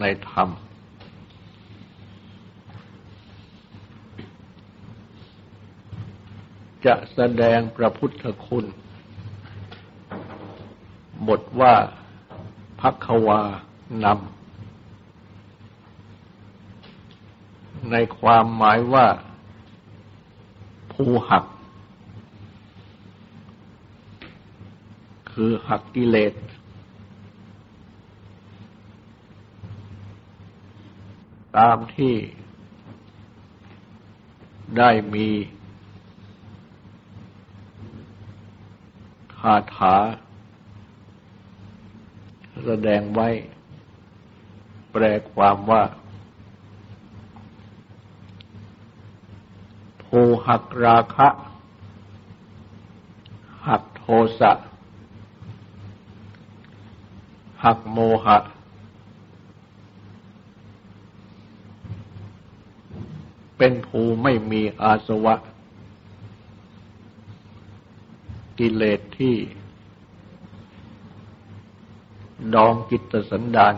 ในธรรม จะแสดงพระพุทธคุณ บทว่าพักวานำในความหมายว่า ผู้หัก คือหักกิเลส ตามที่ได้มีคาถา แสดงไว้ แปลความว่า ภูหักราคะ หักโทสะ หักโมหะ เป็นภูไม่มีอาสวะ กิเลสที่ ดองกิตสันดาน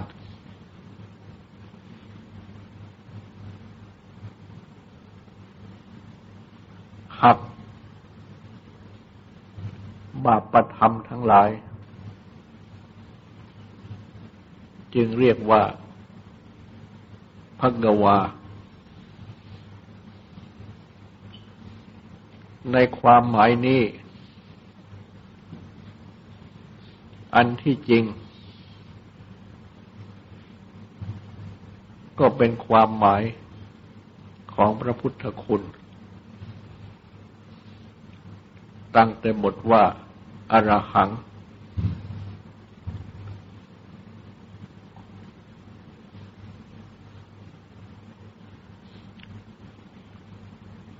หัก บาปธรรมทั้งหลาย จึงเรียกว่าพักวา ในความหมายนี้ อันที่จริง ก็เป็นความหมายของพระพุทธคุณ ตั้งแต่บทว่าอรหัง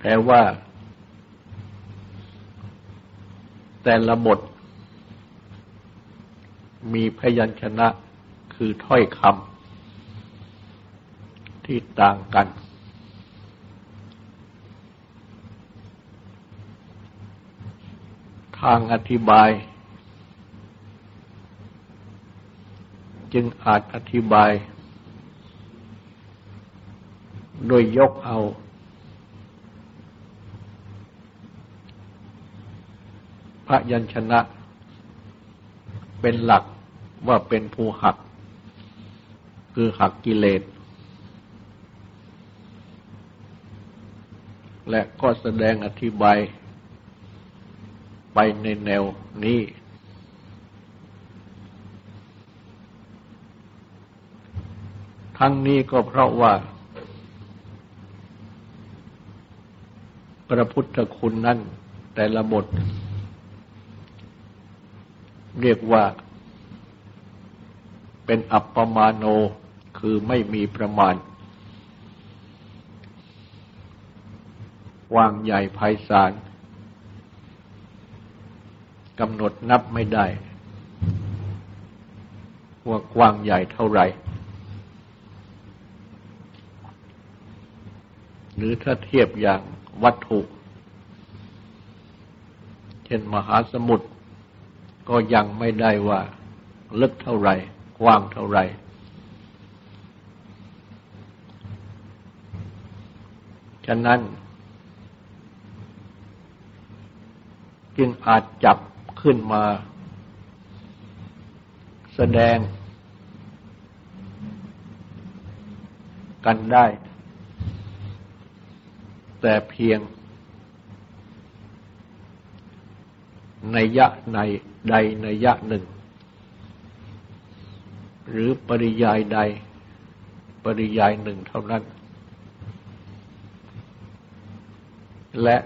แต่ว่า แต่ละบท มีพยัญชนะคือถ้อยคำที่ต่างกัน ทางอธิบาย จึงอาจอธิบาย โดยยกเอา พยัญชนะ เป็นหลักว่าเป็นผู้หัก คือหักกิเลส และก็แสดงอธิบายไปในแนวนี้ ทั้งนี้ก็เพราะว่า พระพุทธคุณนั้นแต่ละบท เรียกว่า เป็นอัปปมาโนคือไม่มีประมาณกว้างใหญ่ไพศาลกำหนดนับไม่ได้ ว่ากว้างใหญ่เท่าไหร่ หรือถ้าเทียบอย่างวัตถุ เช่นมหาสมุทร ก็ยังไม่ได้ว่าลึกเท่าไหร่กว้างเท่าไหร่ ฉะนั้น จึงอาจจับขึ้นมา แสดง กันได้ แต่เพียง ในยะในใดในยะหนึ่ง หรือปริยายใด ปริยายหนึ่งเท่านั้น และ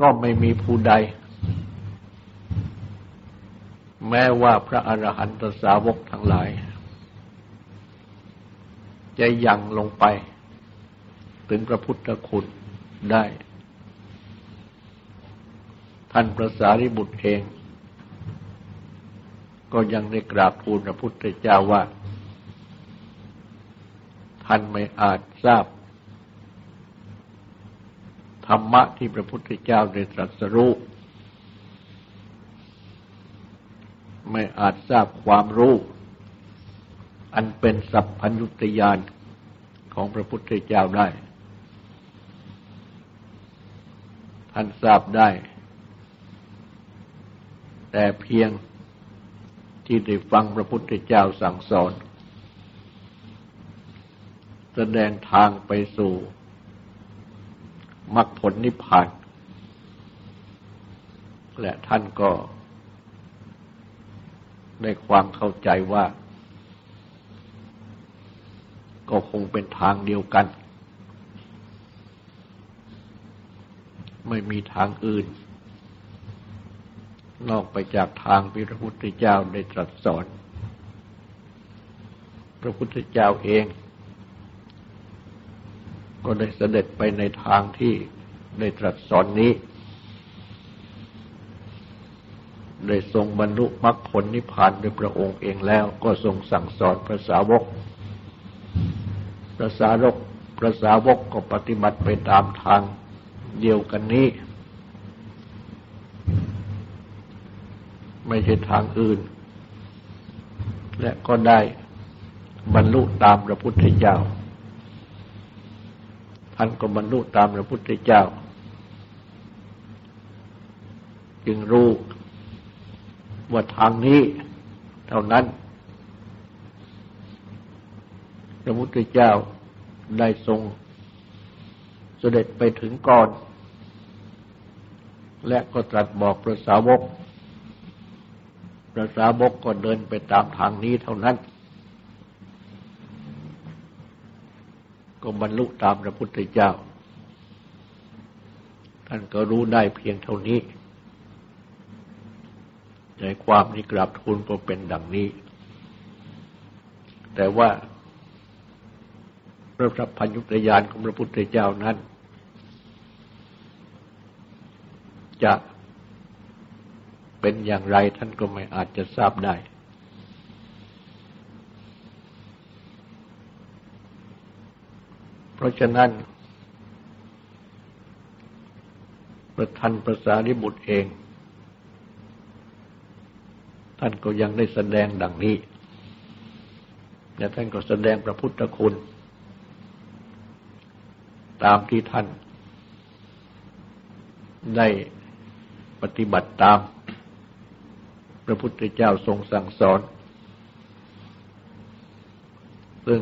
ก็ไม่มีผู้ใด แม้ว่าพระอรหันตสาวกทั้งหลาย จะยังลงไป ถึงพระพุทธคุณได้ ท่านพระสารีบุตรเอง ก็ยังได้กราบทูลพระพุทธเจ้าว่า ท่านไม่อาจทราบ ธรรมะที่พระพุทธเจ้าได้ตรัสรู้ไม่อาจทราบความรู้อันเป็นสัพพัญญุตยานของพระพุทธเจ้าได้ ท่านทราบได้ แต่เพียงที่ได้ฟังพระพุทธเจ้าสั่งสอน แสดงทางไปสู่มรรคผลนิพพาน และท่านก็ได้ความเข้าใจว่า ก็คงเป็นทางเดียวกัน ไม่มีทางอื่น นอกไปจากทางพระพุทธเจ้าได้ตรัสสอน พระพุทธเจ้าเอง ก็ได้เสด็จไปในทางที่ได้ตรัสสอนนี้ ได้ทรงบรรลุมรรคผลนิพพานโดยพระองค์เองแล้วก็ทรงสั่งสอนพระสาวก พระสาวกพระสาวกก็ปฏิบัติไปตามทางเดียวกันนี้ ไม่ใช่ทางอื่น และก็ได้บรรลุตามพระพุทธเจ้า ท่านก็บรรลุตามพระพุทธเจ้า จึงรู้ว่าทางนี้เท่านั้น พระพุทธเจ้าได้ทรงเสด็จไปถึงก่อน และก็ตรัสบอกพระสาวก พระสาวกก็เดินไปตามทางนี้เท่านั้น ก็บรรลุตามพระพุทธเจ้า ท่านก็รู้ได้เพียงเท่านี้ในความนี้กราบทูลก็เป็นดังนี้ แต่ว่าพระสัพพัญญุตยานของพระพุทธเจ้านั้น จะ เป็นอย่างไรท่านก็ไม่อาจจะทราบได้ เพราะฉะนั้น ประทันประสาริบุตรเอง ท่านก็ยังได้แสดงดังนี้และท่านก็แสดงพระพุทธคุณ ตามที่ท่านได้ปฏิบัติตาม พระพุทธเจ้าทรงสั่งสอน ซึ่ง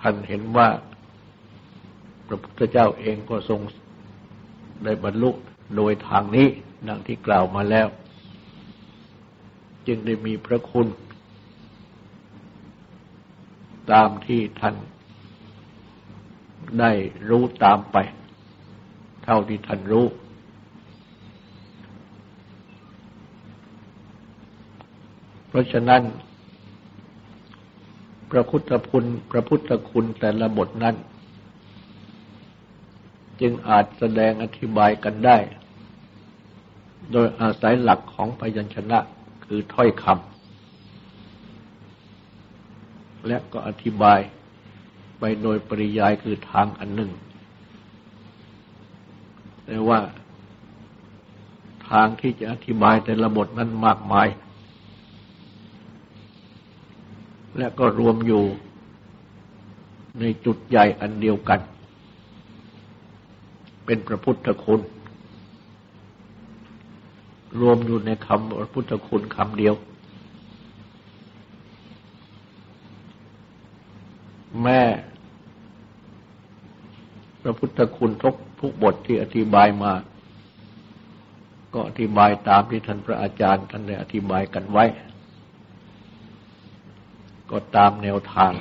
ท่านเห็นว่า พระพุทธเจ้าเองก็ทรงได้บรรลุโดยทางนี้ดังที่กล่าวมาแล้ว จึงได้มีพระคุณ ตามที่ท่านได้รู้ตามไป เท่าที่ท่านรู้ เพ ราะฉะนั้น พระพุทธคุณพระพุทธคุณแต่ละบทนั้น จึงอาจแสดงอธิบายกันได้ โดยอาศัยหลักของพยัญชนะคือถ้อยคำและก็อธิบายไปโดยปริยายคือทางอันหนึ่ง แต่ว่าทางที่จะอธิบายแต่ละบทนั้นมากมาย และก็รวมอยู่ในจุดใหญ่อันเดียวกัน เป็นพระพุทธคุณ รวมอยู่ในคำพระพุทธคุณคำเดียว แม่พระพุทธคุณทุกทุกบทที่อธิบายมา ก็อธิบายตามที่ท่านพระอาจารย์ท่านได้อธิบายกันไว้ ก็ตามแนวทาง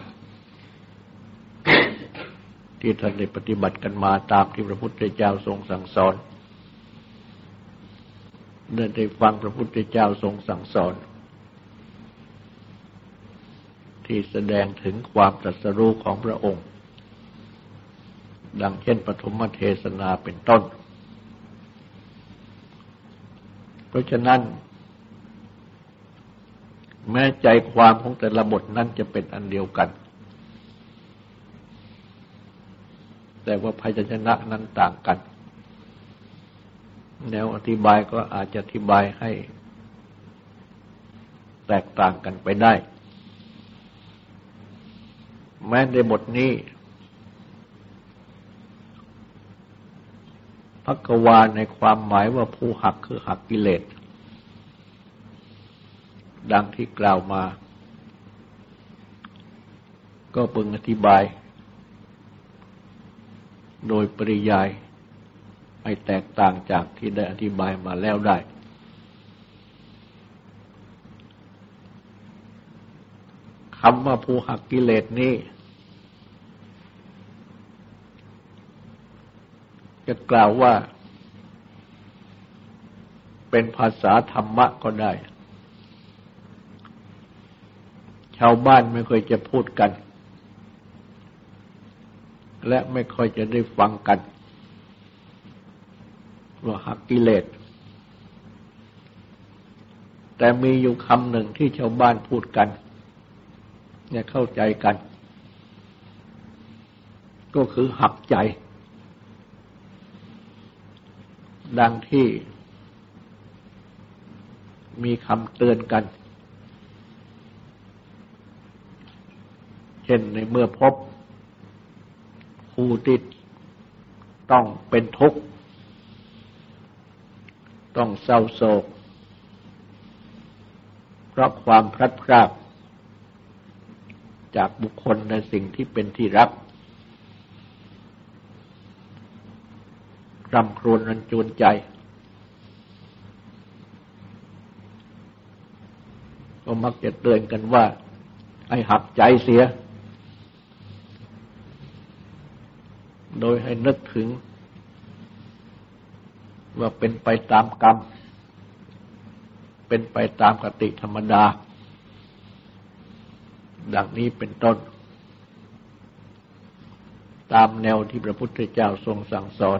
ที่ท่านได้ปฏิบัติกันมาตามที่พระพุทธเจ้าทรงสั่งสอนได้ได้ฟังพระพุทธเจ้าทรงสั่งสอน ที่แสดงถึงความตรัสรู้ของพระองค์ ดังเช่นปฐมเทศนาเป็นต้น เพราะฉะนั้น แม้ใจความของแต่ละบทนั้นจะเป็นอันเดียวกัน แต่ว่าพยัญชนะนั้นต่างกัน แนวอธิบายก็อาจจะอธิบายให้ แตกต่างกันไปได้ แม้ในบทนี้พักวาในความหมายว่าผู้หักคือหักกิเลส ดังที่กล่าวมา ก็เปิงอธิบาย โดยปริยายให้แตกต่างจากที่ได้อธิบายมาแล้วได้ คำว่าผู้หักกิเลสนี้ จะกล่าวว่าเป็นภาษาธรรมะก็ได้ ชาวบ้านไม่ค่อยจะพูดกัน และไม่ค่อยจะได้ฟังกันว่าหักกิเลส แต่มีอยู่คำหนึ่งที่ชาวบ้านพูดกันเนี่ยเข้าใจกัน ก็คือหักใจ ดังที่มีคำเตือนกัน เช่นในเมื่อพบผู้ติดต้องเป็นทุกข์ ต้องเศร้าโศก เพราะความพลัดพรากจากบุคคลในสิ่งที่เป็นที่รักรำครวญรันจวนใจ ก็มักจะเตือนกันว่าให้หักใจเสีย โดยให้นึกถึง ว่าเป็นไปตามกรรม เป็นไปตามกติธรรมดา ดังนี้เป็นต้น ตามแนวที่พระพุทธเจ้าทรงสั่งสอน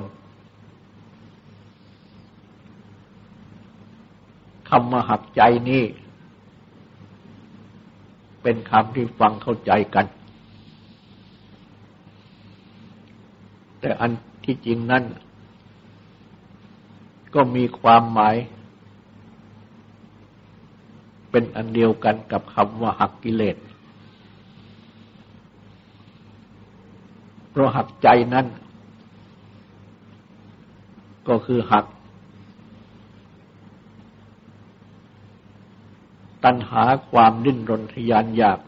คำมหักใจนี้ เป็นคำที่ฟังเข้าใจกัน แต่อันที่จริงนั้นก็มีความหมาย เป็นอันเดียวกันกับคำว่าหักกิเลสเพราะหักใจนั้นก็คือหัก ตัณหาความดิ้นรนทยานอยาก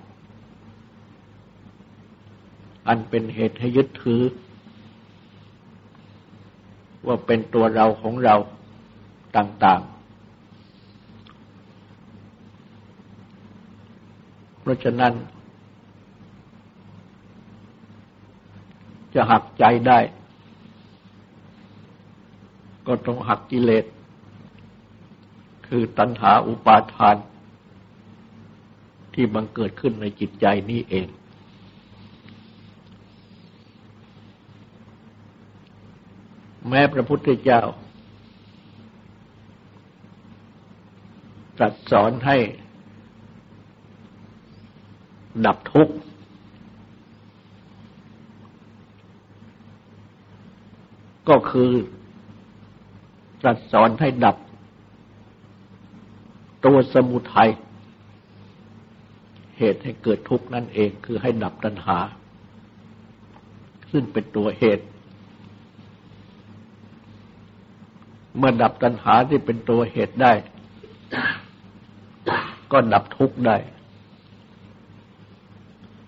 อันเป็นเหตุให้ยึดถือ ว่าเป็นตัวเราของเราต่าง ๆ เพราะฉะนั้น จะหักใจได้ ก็ต้องหักกิเลส คือตัณหาอุปาทาน ที่บังเกิดขึ้นในจิตใจนี้เอง แม้พระพุทธเจ้า ตรัสสอนให้ ดับทุกข์ ก็คือตรัสสอนให้ดับ ตัวสมุทัยเหตุให้เกิดทุกข์นั่นเอง คือให้ดับตัณหา ซึ่งเป็นตัวเหตุ เมื่อดับตัณหาที่เป็นตัวเหตุได้ ก็ดับทุกข์ได้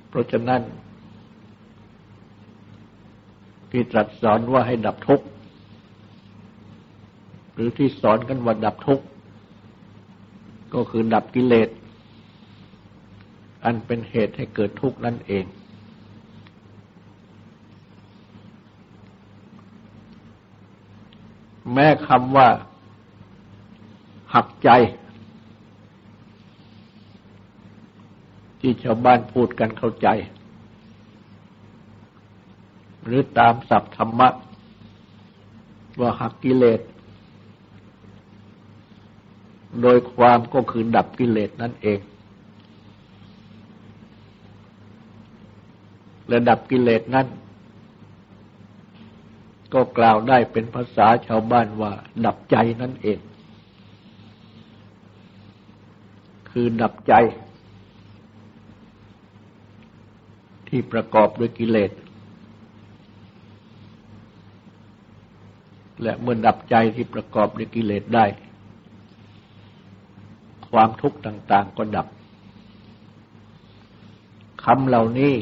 เพราะฉะนั้น ที่ตรัสสอนว่าให้ดับทุกข์หรือที่สอนกันว่าดับทุกข์ก็คือดับกิเลสอันเป็นเหตุให้เกิดทุกข์นั่นเอง แม้คำว่า หักใจ ที่ชาวบ้านพูดกันเข้าใจ หรือตามศัพท์ธรรมะ ว่าหักกิเลส โดยความก็คือดับกิเลสนั่นเอง และดับกิเลสนั้น ก็กล่าวได้เป็นภาษาชาวบ้านว่าดับใจนั่นเอง คือดับใจ ที่ประกอบด้วยกิเลส และเมื่อดับใจที่ประกอบด้วยกิเลสได้ ความทุกข์ต่าง ๆ ก็ดับคำเหล่านี้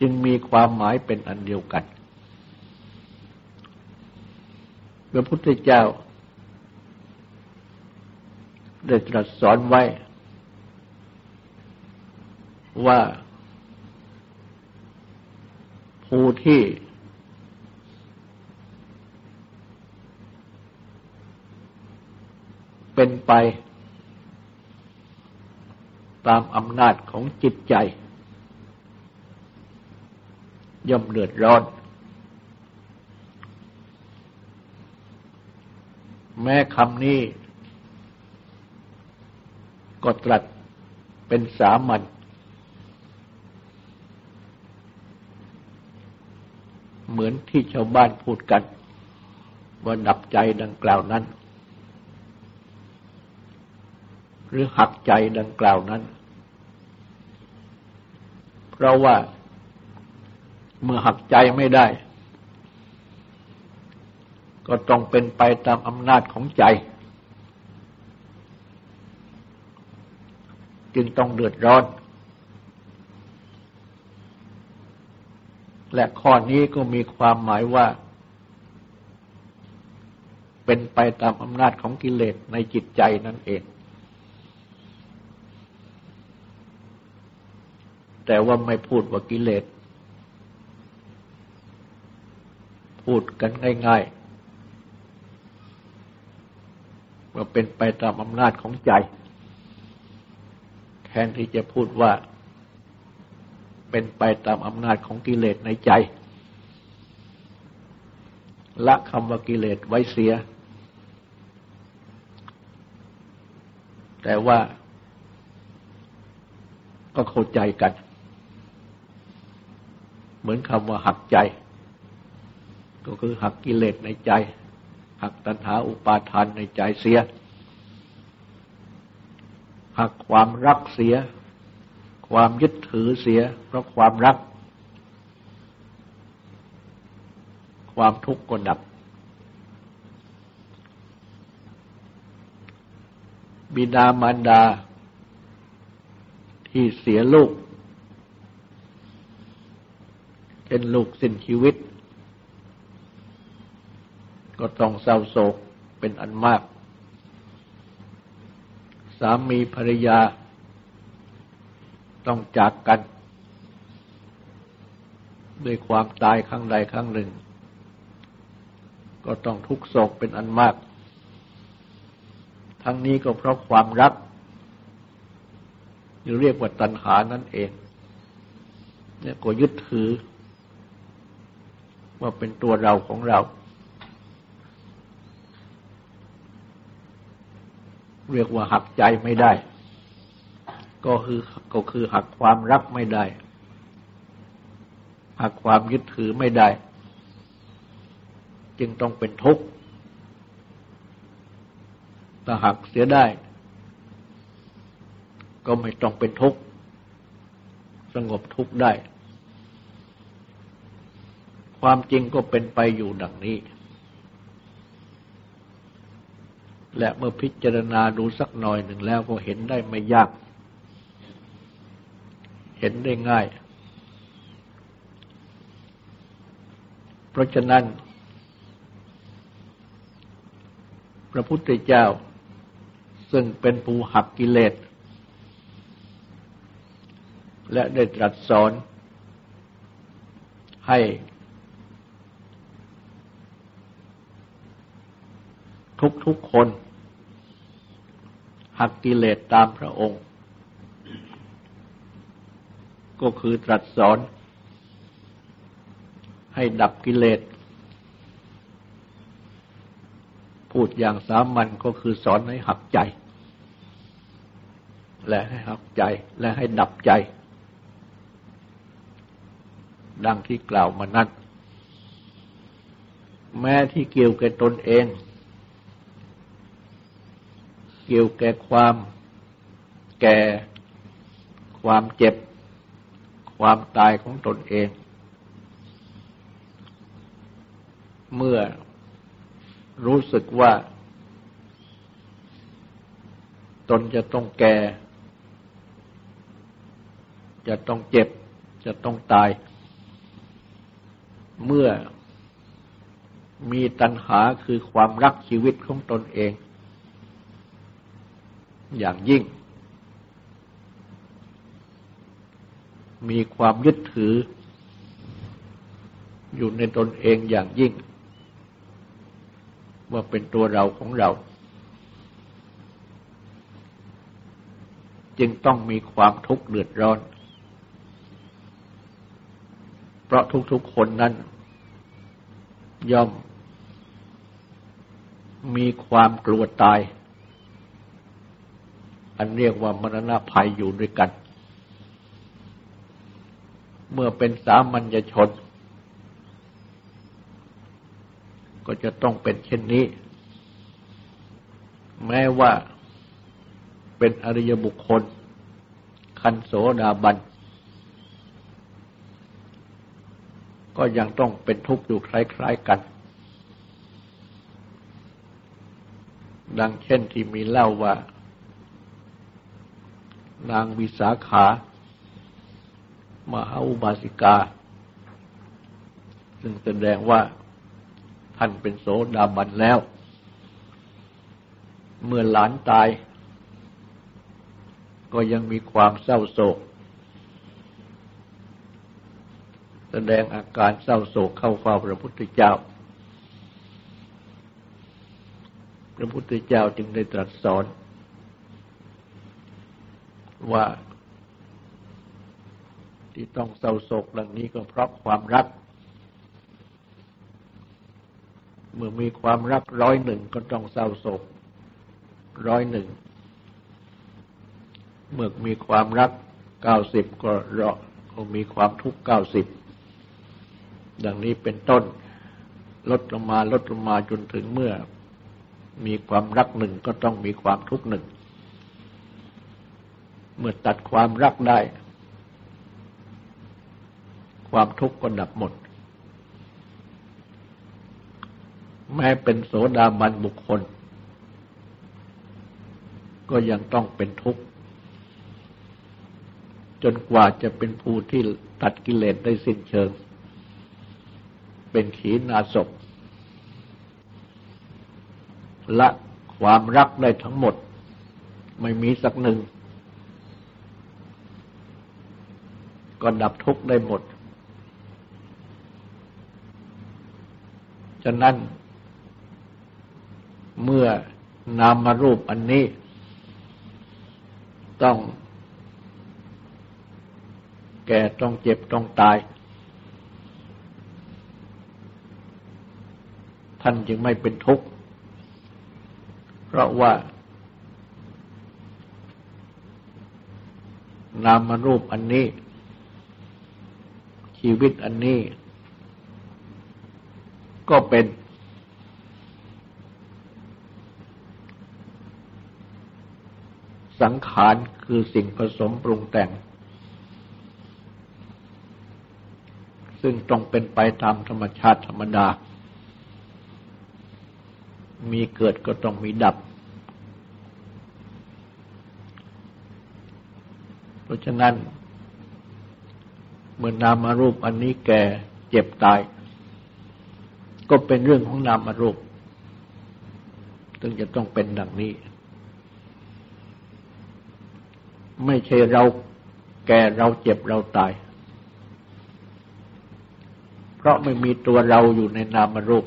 จึงมีความหมายเป็นอันเดียวกัน พระพุทธเจ้า ได้ตรัสสอนไว้ ว่า ผู้ที่เป็นไป ตามอำนาจของจิตใจ ย่อมเดือดร้อน แม้คำนี้ ก็ตรัสเป็นสามัญเหมือนที่ชาวบ้านพูดกัน ว่าดับใจดังกล่าวนั้น หรือหักใจดังกล่าวนั้น เพราะว่า เมื่อหักใจไม่ได้ ก็ต้องเป็นไปตามอำนาจของใจ จึงต้องเดือดร้อน และข้อนี้ก็มีความหมายว่า เป็นไปตามอำนาจของกิเลสในจิตใจนั่นเองแต่ว่าไม่พูดว่ากิเลส พูดกันง่ายๆว่าเป็นไปตามอำนาจของใจ แทนที่จะพูดว่า เป็นไปตามอำนาจของกิเลสในใจ ละคำว่ากิเลสไว้เสีย แต่ว่าก็เข้าใจกัน เหมือนคำว่าหักใจ ก็คือหักกิเลสในใจ หักตัณหาอุปาทานในใจเสีย หักความรักเสีย ความยึดถือเสีย เพราะความรัก ความทุกข์ก็ดับ บิดามารดา ที่เสียลูกเป็นลูกสิ้นชีวิต ก็ต้องเศร้าโศกเป็นอันมาก สามีภรรยาต้องจากกัน ด้วยความตายครั้งใดครั้งหนึ่ง ก็ต้องทุกโศกเป็นอันมาก ทั้งนี้ก็เพราะความรักหรือเรียกว่าตัณหานั่นเองเนี่ยก็ยึดถือ ว่าเป็นตัวเราของเรา เรียกว่าหักใจไม่ได้ ก็คือก็คือหักความรักไม่ได้ หักความยึดถือไม่ได้ จึงต้องเป็นทุกข์ถ้าหักเสียได้ ก็ไม่ต้องเป็นทุกข์สงบทุกข์ได้ ความจริงก็เป็นไปอยู่ดังนี้ และเมื่อพิจารณาดูสักหน่อยหนึ่งแล้วก็เห็นได้ไม่ยาก เห็นได้ง่าย เพราะฉะนั้น พระพุทธเจ้า ซึ่งเป็นปูหักกิเลส และได้ตรัสสอนให้ทุกๆคน หักกิเลสตามพระองค์ ก็คือตรัสสอน ให้ดับกิเลส พูดอย่างสามัญก็คือสอนให้หักใจ และให้หักใจและให้ดับใจ ดังที่กล่าวมานั้นแม้ที่เกี่ยวแก่ตนเอง เกี่ยวแก่ความแก่ ความเจ็บ ความตายของตนเอง เมื่อรู้สึกว่า ตนจะต้องแก่ จะต้องเจ็บ จะต้องตาย เมื่อมีตัณหาคือความรักชีวิตของตนเอง อย่างยิ่ง มีความยึดถือ อยู่ในตนเองอย่างยิ่ง ว่าเป็นตัวเราของเรา จึงต้องมีความทุกข์เดือดร้อน เพราะทุกๆคนนั้น ย่อมมีความกลัวตาย อันเรียกว่ามรณะภัยอยู่ด้วยกัน เมื่อเป็นสามัญชน ก็จะต้องเป็นเช่นนี้ แม้ว่าเป็นอริยบุคคล คันโสดาบัน ก็ยังต้องเป็นทุกข์อยู่คล้าย ๆกัน ดังเช่นที่มีเล่าว่า นางวิสาขา มหาอุบาสิกา ซึ่งแสดงว่าท่านเป็นโสดาบันแล้ว เมื่อหลานตาย ก็ยังมีความเศร้าโศก แสดงอาการเศร้าโศกเข้าเฝ้าพระพุทธเจ้า พระพุทธเจ้าจึงได้ตรัสสอน ว่า ที่ต้องเศร้าโศกดังนี้ก็เพราะความรัก เมื่อมีความรักร้อยหนึ่งก็ต้องเศร้าโศกร้อยหนึ่งเมื่อมีความรักเก้าสิบก็รอก็มีความทุกข์เก้าสิบดังนี้เป็นต้น ลดลงมาลดลงมาจนถึงเมื่อ มีความรักหนึ่งก็ต้องมีความทุกข์หนึ่ง เมื่อตัดความรักได้ ความทุกข์ก็ดับหมด แม้เป็นโสดาบันบุคคล ก็ยังต้องเป็นทุกข์ จนกว่าจะเป็นผู้ที่ตัดกิเลสได้สิ้นเชิง เป็นขีณาศพละความรักได้ทั้งหมด ไม่มีสักหนึ่ง ก็ดับทุกข์ได้หมด ฉะนั้น เมื่อนามารูปอันนี้ ต้องแก่ต้องเจ็บต้องตาย ท่านจึงไม่เป็นทุกข์ เพราะว่า นามมารูปอันนี้ ชีวิตอันนี้ ก็เป็น สังขารคือสิ่งผสมปรุงแต่ง ซึ่งต้องเป็นไปตามธรรมชาติธรรมดา มีเกิดก็ต้องมีดับ เพราะฉะนั้น เมื่อนามารูปอันนี้แก่เจ็บตาย ก็เป็นเรื่องของนามารูปซึ่งจะต้องเป็นดังนี้ ไม่ใช่เราแก่เราเจ็บเราตาย เพราะไม่มีตัวเราอยู่ในนามรูป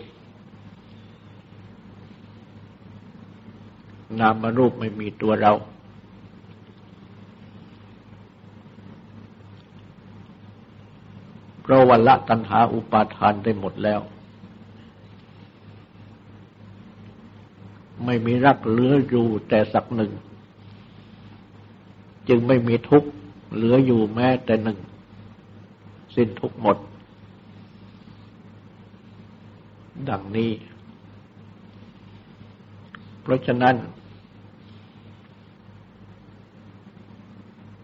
นามรูปไม่มีตัวเรา เพ ราะวันละตัณหาอุปาทานได้หมดแล้ว ไม่มีรักเหลืออยู่แต่สักหนึ่ง จึงไม่มีทุกข์เหลืออยู่แม้แต่หนึ่ง สิ้นทุกหมด ดังนี้ เพราะฉะนั้น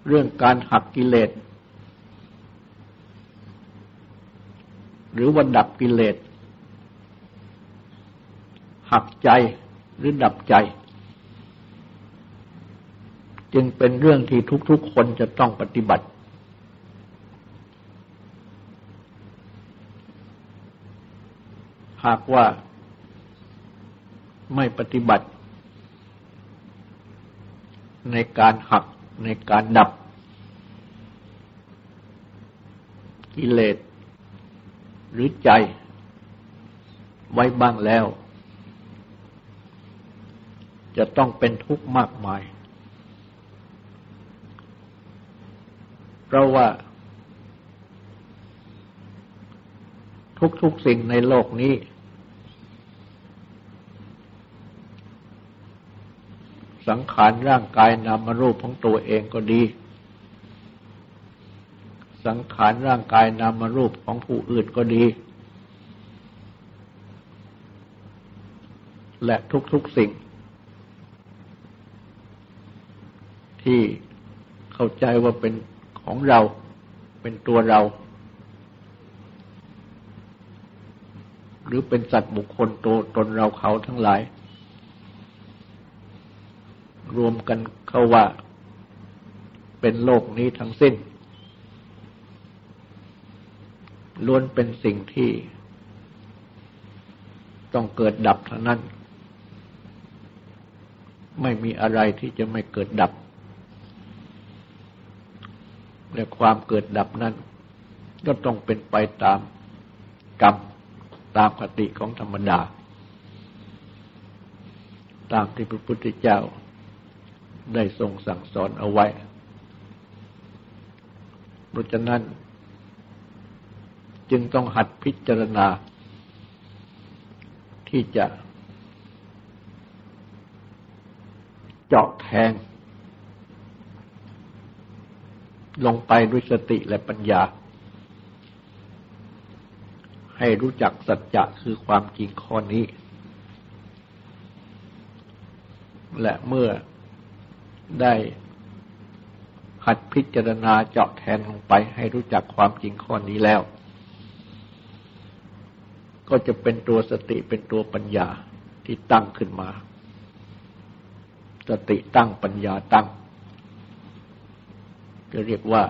เรื่องการหักกิเลส หรือว่าดับกิเลส หักใจหรือดับใจ จึงเป็นเรื่องที่ทุกๆคนจะต้องปฏิบัติ หากว่าไม่ปฏิบัติ ในการหักในการดับกิเลส หรือใจไว้บ้างแล้ว จะต้องเป็นทุกข์มากมาย เพราะว่า ทุกๆสิ่งในโลกนี้ สังขารร่างกายนามรูปของตัวเองก็ดี สังขารร่างกายนามรูปของผู้อื่นก็ดี และทุกๆสิ่ง ที่เข้าใจว่าเป็นของเราเป็นตัวเรา หรือเป็นสัตว์บุคคลตัวตนเราเขาทั้งหลาย รวมกันเข้าว่าเป็นโลกนี้ทั้งสิ้น ล้วนเป็นสิ่งที่ต้องเกิดดับเท่านั้น ไม่มีอะไรที่จะไม่เกิดดับ และความเกิดดับนั้น ก็ต้องเป็นไปตามกรรมตามคติของธรรมดา ตามที่พระพุทธเจ้าได้ทรงสั่งสอนเอาไว้ เพราะฉะนั้น จึงต้องหัดพิจารณา ที่จะ เจาะแทง ลงไปด้วยสติและปัญญา ให้รู้จักสัจจะคือความจริงข้อนี้ และเมื่อได้หัดพิจารณาเจาะแทนลงไปให้รู้จักความจริงข้อนี้แล้ว ก็จะเป็นตัวสติเป็นตัวปัญญาที่ตั้งขึ้นมา สติตั้งปัญญาตั้ง จะเรียกว่า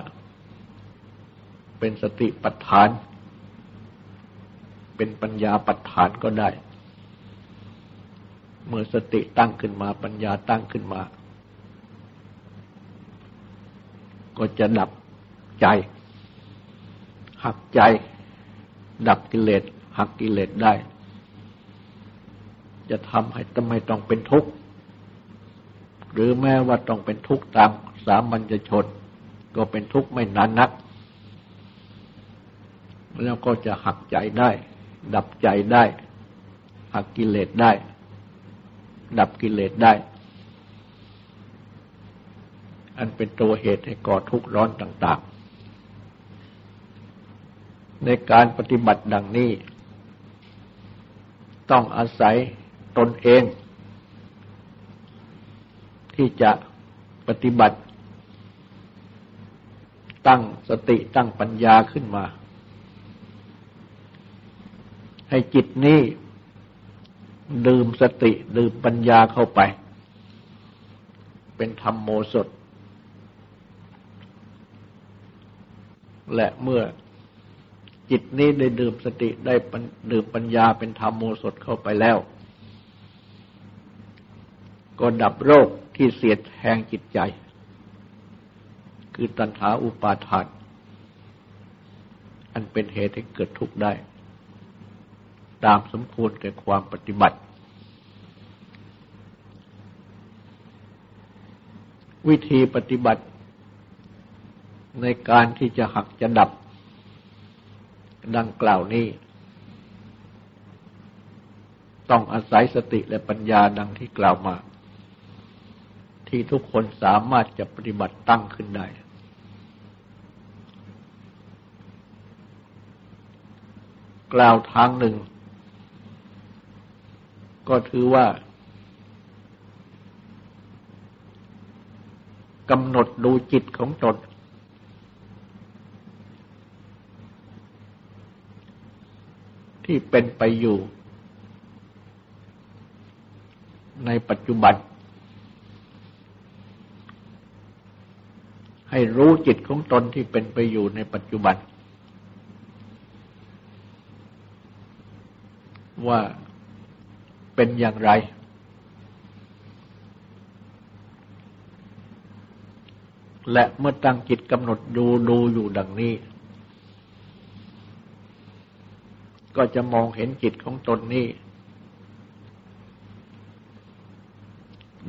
เป็นสติปัฏฐาน เป็นปัญญาปัฏฐานก็ได้ เมื่อสติตั้งขึ้นมาปัญญาตั้งขึ้นมา ก็จะดับใจ หักใจ ดับกิเลส หักกิเลสได้ จะทำให้ทำไมต้องเป็นทุกข์ หรือแม้ว่าต้องเป็นทุกข์ตามสามัญชน ก็เป็นทุกข์ไม่นานนัก แล้วก็จะหักใจได้ ดับใจได้ หักกิเลสได้ ดับกิเลสได้ อันเป็นตัวเหตุให้ก่อทุกข์ร้อนต่าง ๆในการปฏิบัติดังนี้ ต้องอาศัยตนเอง ที่จะปฏิบัติ ตั้งสติตั้งปัญญาขึ้นมา ให้จิตนี้ดื่มสติดื่มปัญญาเข้าไป เป็นธรรมโมสด และเมื่อ จิตนี้ได้ดื่มสติได้ดื่มปัญญาเป็นธรรมโมสดเข้าไปแล้ว ก็ดับโรคที่เสียดแทงจิตใจ คือตัณหาอุปาทาน อันเป็นเหตุให้เกิดทุกข์ได้ ตามสมควรแก่ความปฏิบัติ วิธีปฏิบัติในการที่จะหักจะดับ ดังกล่าวนี้ ต้องอาศัยสติและปัญญาดังที่กล่าวมา ที่ทุกคนสามารถจะปฏิบัติตั้งขึ้นได้ กล่าวทางหนึ่ง ก็ถือว่ากำหนดดูจิตของตน ที่เป็นไปอยู่ ในปัจจุบัน ให้รู้จิตของตนที่เป็นไปอยู่ในปัจจุบัน ว่าเป็นอย่างไร และเมื่อตั้งจิตกำหนดดูดูอยู่ดังนี้ ก็จะมองเห็นจิตของตนนี้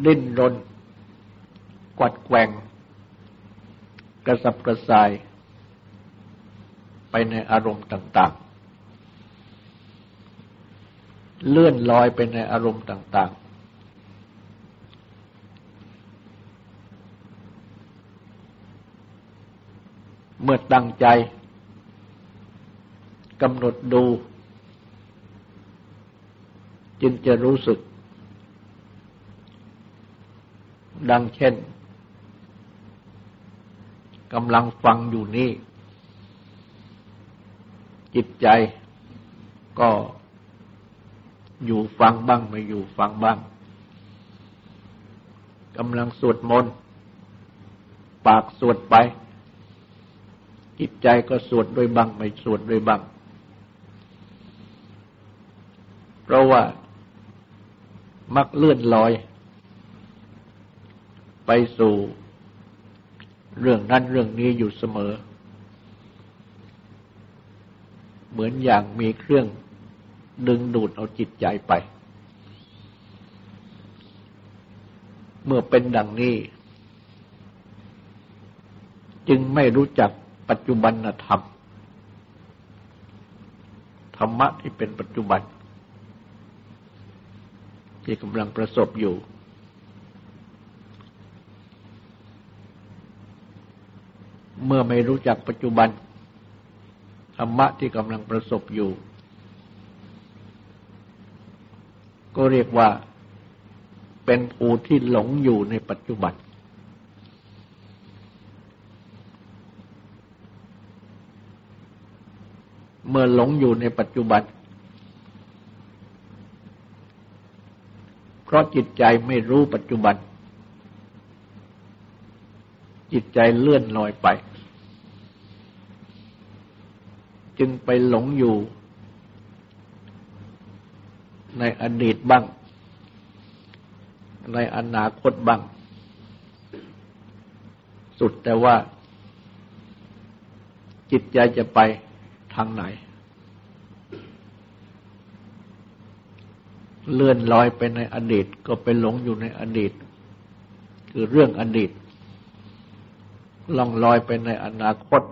ดิ้นรน กวัดแกงกระสับกระส่าย ไปในอารมณ์ต่าง ๆ เลื่อนลอยไปในอารมณ์ต่าง ๆ เมื่อตั้งใจกำหนดดู จึงจะรู้สึก ดังเช่นกำลังฟังอยู่นี่ จิตใจก็อยู่ฟังบ้างไม่อยู่ฟังบ้างกำลังสวดมนต์ปากสวดไป จิตใจก็สวดด้วยบ้าง ไม่สวดด้วยบ้าง เพราะว่า มักเลื่อนลอย ไปสู่เรื่องนั้นเรื่องนี้อยู่เสมอ เหมือนอย่างมีเครื่องดึงดูดเอาจิตใจไป เมื่อเป็นดังนี้ จึงไม่รู้จักปัจจุบันธรรม ธรรมะที่เป็นปัจจุบัน ที่กำลังประสบอยู่ เมื่อไม่รู้จักปัจจุบัน ธรรมะที่กำลังประสบอยู่ ก็เรียกว่าเป็นผู้ที่หลงอยู่ในปัจจุบัน เมื่อหลงอยู่ในปัจจุบัน เพราะจิตใจไม่รู้ปัจจุบัน จิตใจเลื่อนลอยไป จึงไปหลงอยู่ ในอดีตบ้าง ในอนาคตบ้าง สุดแต่ว่า จิตใจจะไปทางไหน เลื่อนลอยไปในอดีตก็ไปหลงอยู่ในอดีต คือเรื่องอดีต ล่องลอยไปในอนาคต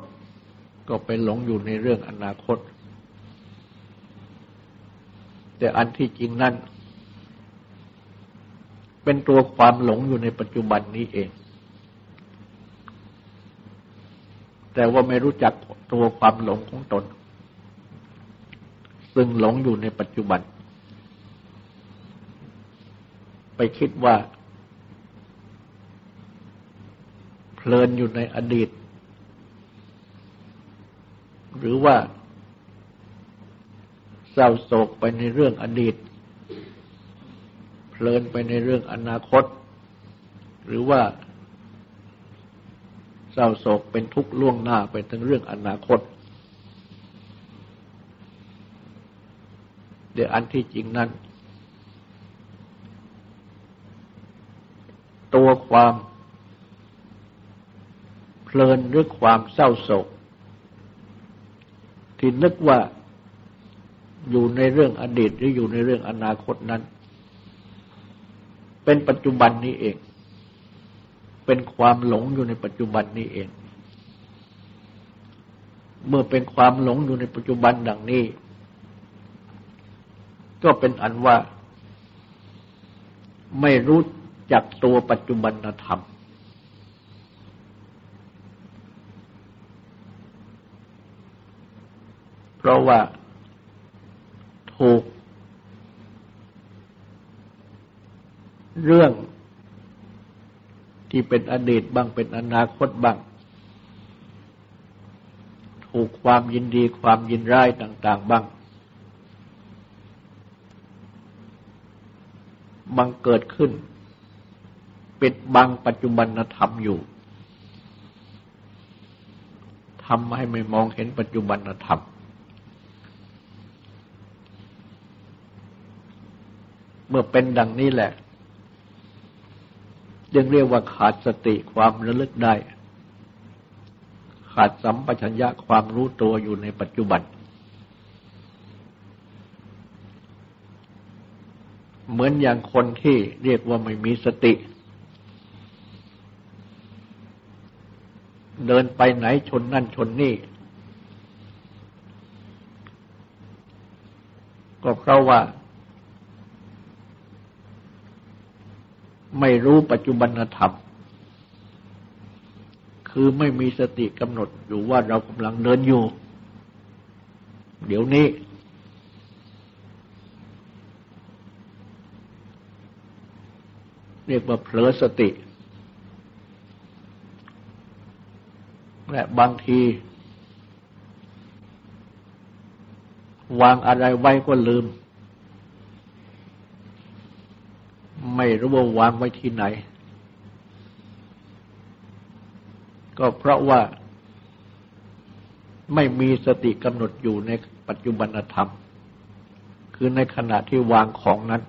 ก็ไปหลงอยู่ในเรื่องอนาคต แต่อันที่จริงนั้นเป็นตัวความหลงอยู่ในปัจจุบันนี้เอง แต่ว่าไม่รู้จักตัวความหลงของตน ซึ่งหลงอยู่ในปัจจุบัน ไปคิดว่า เพลินอยู่ในอดีต หรือว่า เศร้าโศกไปในเรื่องอดีต เพลินไปในเรื่องอนาคต หรือว่า เศร้าโศกเป็นทุกข์ล่วงหน้าไปถึงเรื่องอนาคตเดี๋ยวอันที่จริงนั้น ตัว ความ เพลินหรือความเศร้าโศก ที่นึกว่าอยู่ในเรื่องอดีตหรืออยู่ในเรื่องอนาคตนั้น เป็นปัจจุบันนี้เอง เป็นความหลงอยู่ในปัจจุบันนี้เอง เมื่อเป็นความหลงอยู่ในปัจจุบันดังนี้ ก็เป็นอันว่าไม่รู้ จักตัวปัจจุบันธรรม เพราะว่าถูกเรื่องที่เป็นอดีตบ้างเป็นอนาคตบ้าง ถูกความยินดีความยินร้ายต่าง ๆ บ้าง บังเกิดขึ้น ปิดบังปัจจุบันธรรมอยู่ทำให้ไม่มองเห็นปัจจุบันธรรม เมื่อเป็นดังนี้แหละยังเรียกว่าขาดสติความระลึกได้ ขาดสัมปชัญญะความรู้ตัวอยู่ในปัจจุบัน เหมือนอย่างคนที่เรียกว่าไม่มีสติเเดินไปไหนชนนั่นชนนี่ ก็เพราะว่า ไม่รู้ปัจจุบันธรรม คือไม่มีสติกำหนดอยู่ว่าเรากำลังเดินอยู่ เดี๋ยวนี้ เรียกว่าเผลอสติ และบางที วางอะไรไว้ก็ลืม ไม่รู้ว่าวางไว้ที่ไหน ก็เพราะว่าไม่มีสติกำหนดอยู่ในปัจจุบันธรรม คือในขณะที่วางของนั้น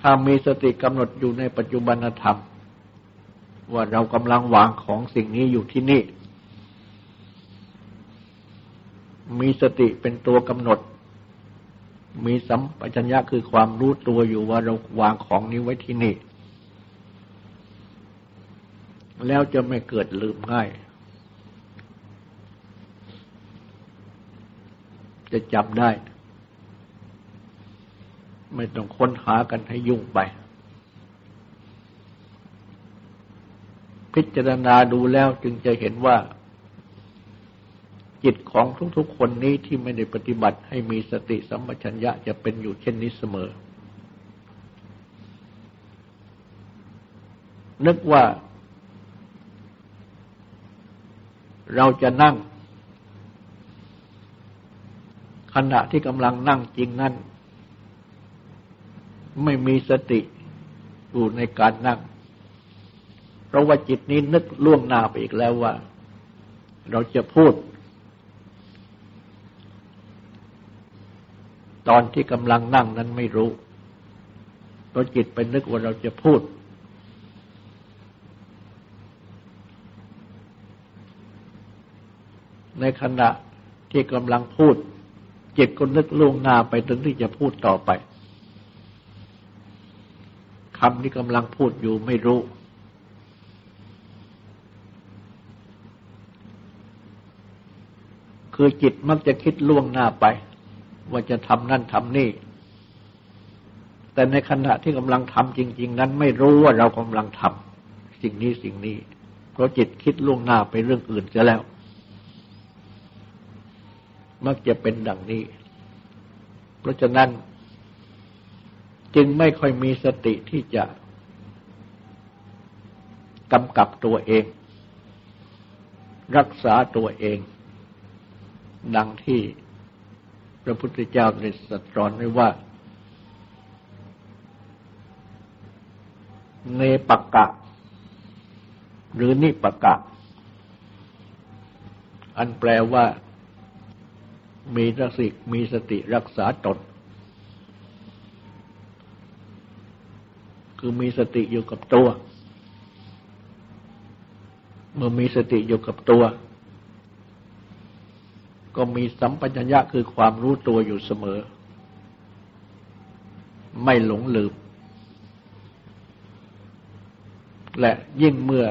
ถ้ามีสติกำหนดอยู่ในปัจจุบันธรรม ว่าเรากำลังวางของสิ่งนี้อยู่ที่นี่ มีสติเป็นตัวกำหนด มีสัมปชัญญะคือความรู้ตัวอยู่ว่าเราวางของนี้ไว้ที่นี่ แล้วจะไม่เกิดลืมง่าย จะจำได้ ไม่ต้องค้นหากันให้ยุ่งไป พิจารณาดูแล้วจึงจะเห็นว่า จิตของทุกๆคนนี้ที่ไม่ได้ปฏิบัติให้มีสติสัมปชัญญะจะเป็นอยู่เช่นนี้เสมอ นึกว่า เราจะนั่ง ขณะที่กำลังนั่งจริงนั่นไม่มีสติอยู่ในการนั่ง ราะว่าจิตนี้นึกล่วงหน้าไปอีกแล้วว่า เราจะพูด ตอนที่กำลังนั่งนั้นไม่รู้เพราะจิตไปนึกว่าเราจะพูด ในขณะที่กำลังพูด จิตก็นึกล่วงหน้าไปถึงที่จะพูดต่อไปคำที่กำลังพูดอยู่ไม่รู้ คือจิตมักจะคิดล่วงหน้าไป ว่าจะทำนั่นทำนี่ แต่ในขณะที่กำลังทำจริง ๆ นั้นไม่รู้ว่าเรากำลังทำสิ่งนี้สิ่งนี้ เพราะจิตคิดล่วงหน้าไปเรื่องอื่นจะแล้ว มักจะเป็นดังนี้ เพราะฉะนั้น จึงไม่ค่อยมีสติที่จะกำกับตัวเอง รักษาตัวเอง ดังที่พระพุทธเจ้าได้สัตรอนไว้ว่า เนปกะหรือนิปกะ อันแปลว่า มีรักสิมีสติรักษาตนคือมีสติอยู่กับตัว เมื่อมีสติอยู่กับตัว ก็มีสัมปัญญะคือความรู้ตัวอยู่เสมอ ไม่หลงลืม และยิ่งเมื่อ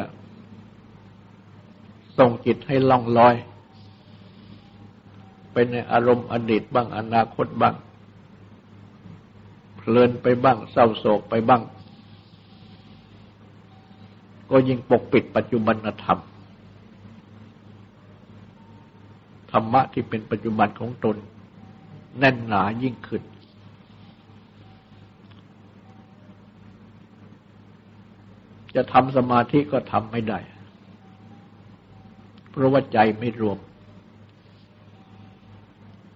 ส่งจิตให้ล่องลอย ไปในอารมณ์อดีตบ้างอนาคตบ้าง เพลินไปบ้างเศร้าโศกไปบ้าง ก็ยิ่งปกปิดปัจจุบันธรรม ธ รรมะที่เป็นปัจจุบันของตน แน่นหนายิ่งขึ้น จะทำสมาธิก็ทำไม่ได้ เพราะว่าใจไม่รวม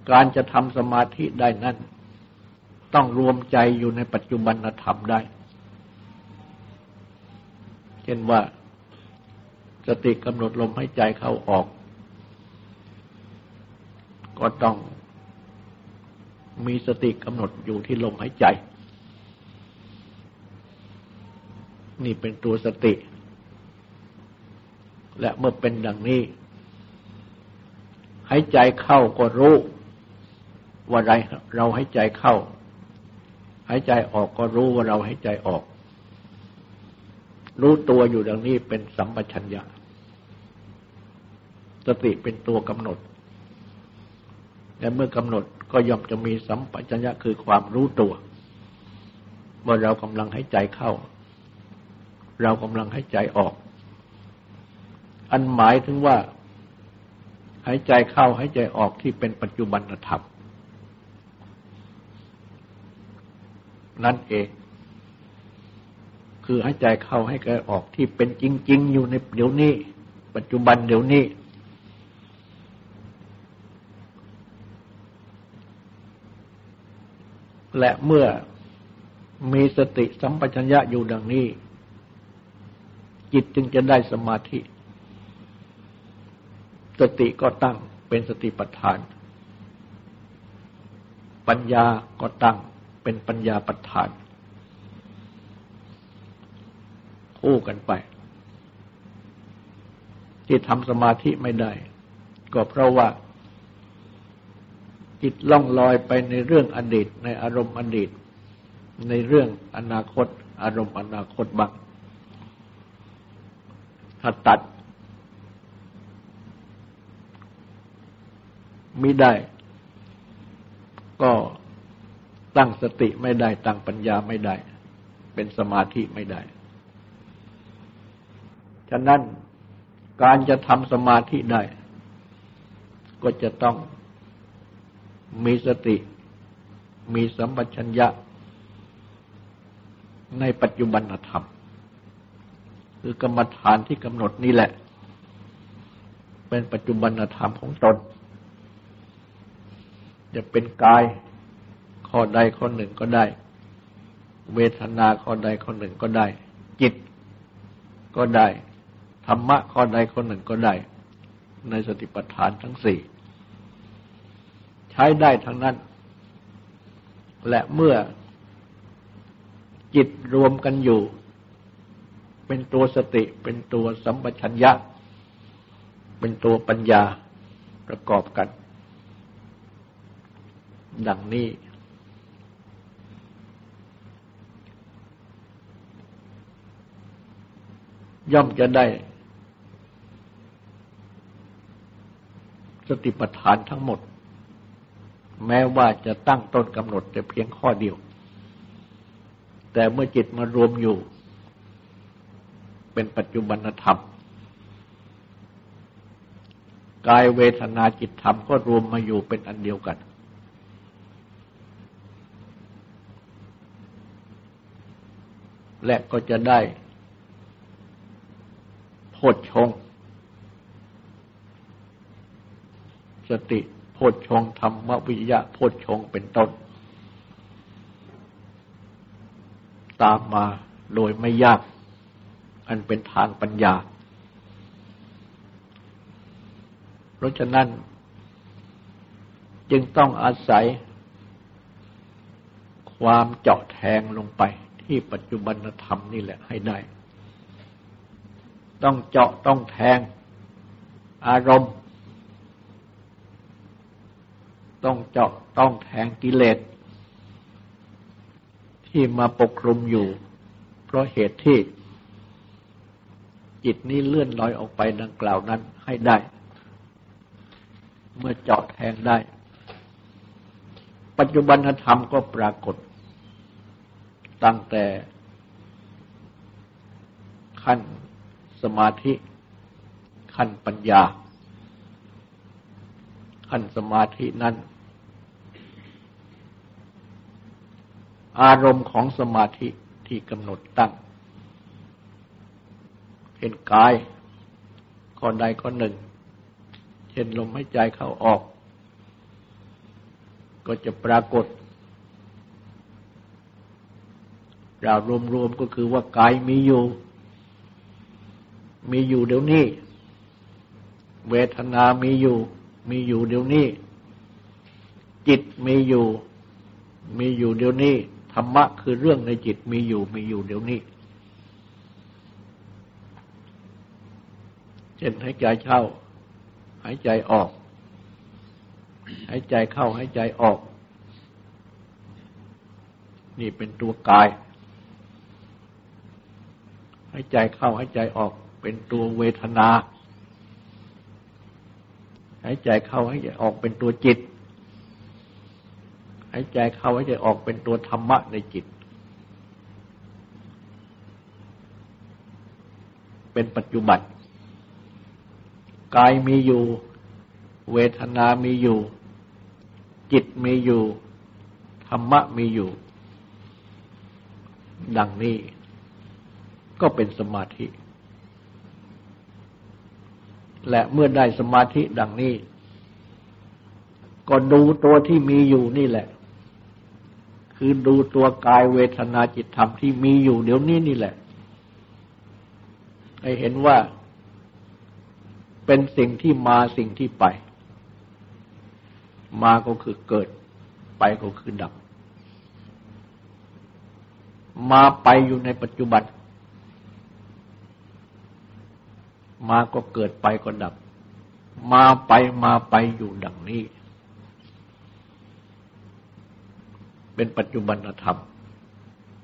การจะทำสมาธิได้นั้นต้องรวมใจอยู่ในปัจจุบันธรรมได้ เช่นว่าสติกำหนดลมให้ใจเข้าออก ก็ต้องมีสติกำหนดอยู่ที่ลมหายใจ นี่เป็นตัวสติ และเมื่อเป็นดังนี้หายใจเข้าก็รู้ ว่าไรเราให้ใจเข้าหายใจออกก็รู้ว่าเราให้ใจออก รู้ตัวอยู่ดังนี้เป็นสัมปชัญญะสติเป็นตัวกำหนด และเมื่อกำหนดก็ย่อมจะมีสัมปชัญญะคือความรู้ตัวว่าเรากำลังให้ใจเข้า เรากำลังให้ใจออก อันหมายถึงว่าหายใจเข้าหายใจออกที่เป็นปัจจุบันธรรมนั่นเอง คือให้ใจเข้าให้ใจออกที่เป็นจริง ๆ อยู่ในเดี๋ยวนี้ ปัจจุบันเดี๋ยวนี้ และเมื่อมีสติสัมปชัญญะอยู่ดังนี้ จิตจึงจะได้สมาธิ สติก็ตั้งเป็นสติปัฏฐาน ปัญญาก็ตั้งเป็นปัญญาปัฏฐาน คู่กันไป ที่ทำสมาธิไม่ได้ ก็เพราะว่า จิตล่องลอยไปในเรื่องอดีต ในอารมณ์อดีต ในเรื่องอนาคต อารมณ์อนาคตบ้างถ้าตัดมิได้ ก็ตั้งสติไม่ได้ ตั้งปัญญาไม่ได้ เป็นสมาธิไม่ได้ ฉะนั้นการจะทำสมาธิได้ ก็จะต้อง มีสติ มีสัมปชัญญะ ในปัจจุบันธรรม คือกรรมฐานที่กำหนดนี่แหละ เป็นปัจจุบันธรรมของตน จะเป็นกายข้อใดข้อหนึ่งก็ได้ เวทนาข้อใดข้อหนึ่งก็ได้ จิตก็ได้ ธรรมะข้อใดข้อหนึ่งก็ได้ ในสติปัฏฐานทั้งสี่ ช้ได้ทั้งนั้น และเมื่อจิตรวมกันอยู่ เป็นตัวสติเป็นตัวสัมปชัญญะ เป็นตัวปัญญาประกอบกัน ดังนี้ ย่อมจะได้ สติปัฏฐานทั้งหมด แม้ว่าจะตั้งต้นกำหนดแต่เพียงข้อเดียว แต่เมื่อจิตมารวมอยู่ เป็นปัจจุบันธรรม กายเวทนาจิตธรรมก็รวมมาอยู่เป็นอันเดียวกัน และก็จะได้พชฌงสติ พชฌงธรรมวิยะโพชฌงเป็นต้น ตามมาโดยไม่ยาก อันเป็นทางปัญญา เพราะฉะนั้น จึงต้องอาศัย ความเจาะแทงลงไปที่ปัจจุบันธรรมนี่แหละให้ได้ ต้องเจาะต้องแทงอารมณ์ ต้องเจาะต้องแทงกิเลสที่มาปกคลุมอยู่ เพราะเหตุที่จิตนี้เลื่อนลอยออกไปดังกล่าวนั้นให้ได้ เมื่อเจาะแทงได้ ปัจจุบันธรรมก็ปรากฏ ตั้งแต่ขั้นสมาธิขั้นปัญญา ขันสมาธินั้น อารมณ์ของสมาธิที่กำหนดตั้งเห็นกายข้อนใดข้อนหนึ่ง เช่นลมหายใจเข้าออก ก็จะปรากฏเรารวมๆก็คือว่ากายมีอยู่ มีอยู่เดี๋ยวนี้ เวทนามีอยู่ มีอยู่เดี๋ยวนี้ จิตมีอยู่ มีอยู่เดี๋ยวนี้ธรรมะคือเรื่องในจิตมีอยู่มีอยู่เดี๋ยวนี้เช่นหายใจเข้า หายใจออกหายใจเข้าหายใจออก นี่เป็นตัวกายหายใจเข้าหายใจออกเป็นตัวเวทนาายใจเข้าหายใจออกเป็นตัวจิต หายใจเข้าหายใจออกเป็นตัวธรรมะในจิต เป็นปัจจุบันกายมีอยู่ เวทนามีอยู่ จิตมีอยู่ ธรรมะมีอยู่ ดังนี้ก็เป็นสมาธิ และเมื่อได้สมาธิดังนี้ ก็ดูตัวที่มีอยู่นี่แหละ คือดูตัวกายเวทนาจิตธรรมที่มีอยู่เดี๋ยวนี้นี่แหละ ให้เห็นว่าเป็นสิ่งที่มาสิ่งที่ไป มาก็คือเกิด ไปก็คือดับ มาไปอยู่ในปัจจุบัน มาก็เกิดไปก็ดับ มาไปมาไปอยู่ดังนี้ เป็นปัจจุบันธรรม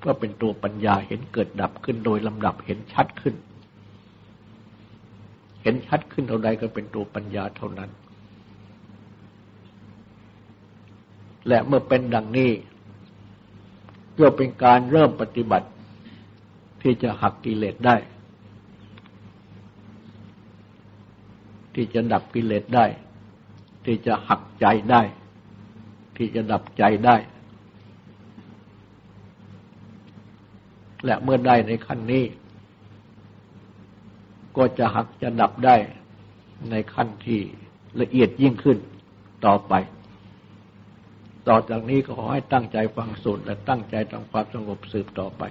ก็เป็นตัวปัญญาเห็นเกิดดับขึ้นโดยลำดับเห็นชัดขึ้น เห็นชัดขึ้นเท่าใดก็เป็นตัวปัญญาเท่านั้น และเมื่อเป็นดังนี้ก็เป็นการเริ่มปฏิบัติที่จะหักกิเลสได้ ที่จะดับกิเลสได้ ที่จะหักใจได้ ที่จะดับใจได้ และเมื่อได้ในขั้นนี้ ก็จะหักจะดับได้ในขั้นที่ละเอียดยิ่งขึ้นต่อไป ต่อจากนี้ก็ขอให้ตั้งใจฟังสูตรและตั้งใจทำความสงบสืบต่อไป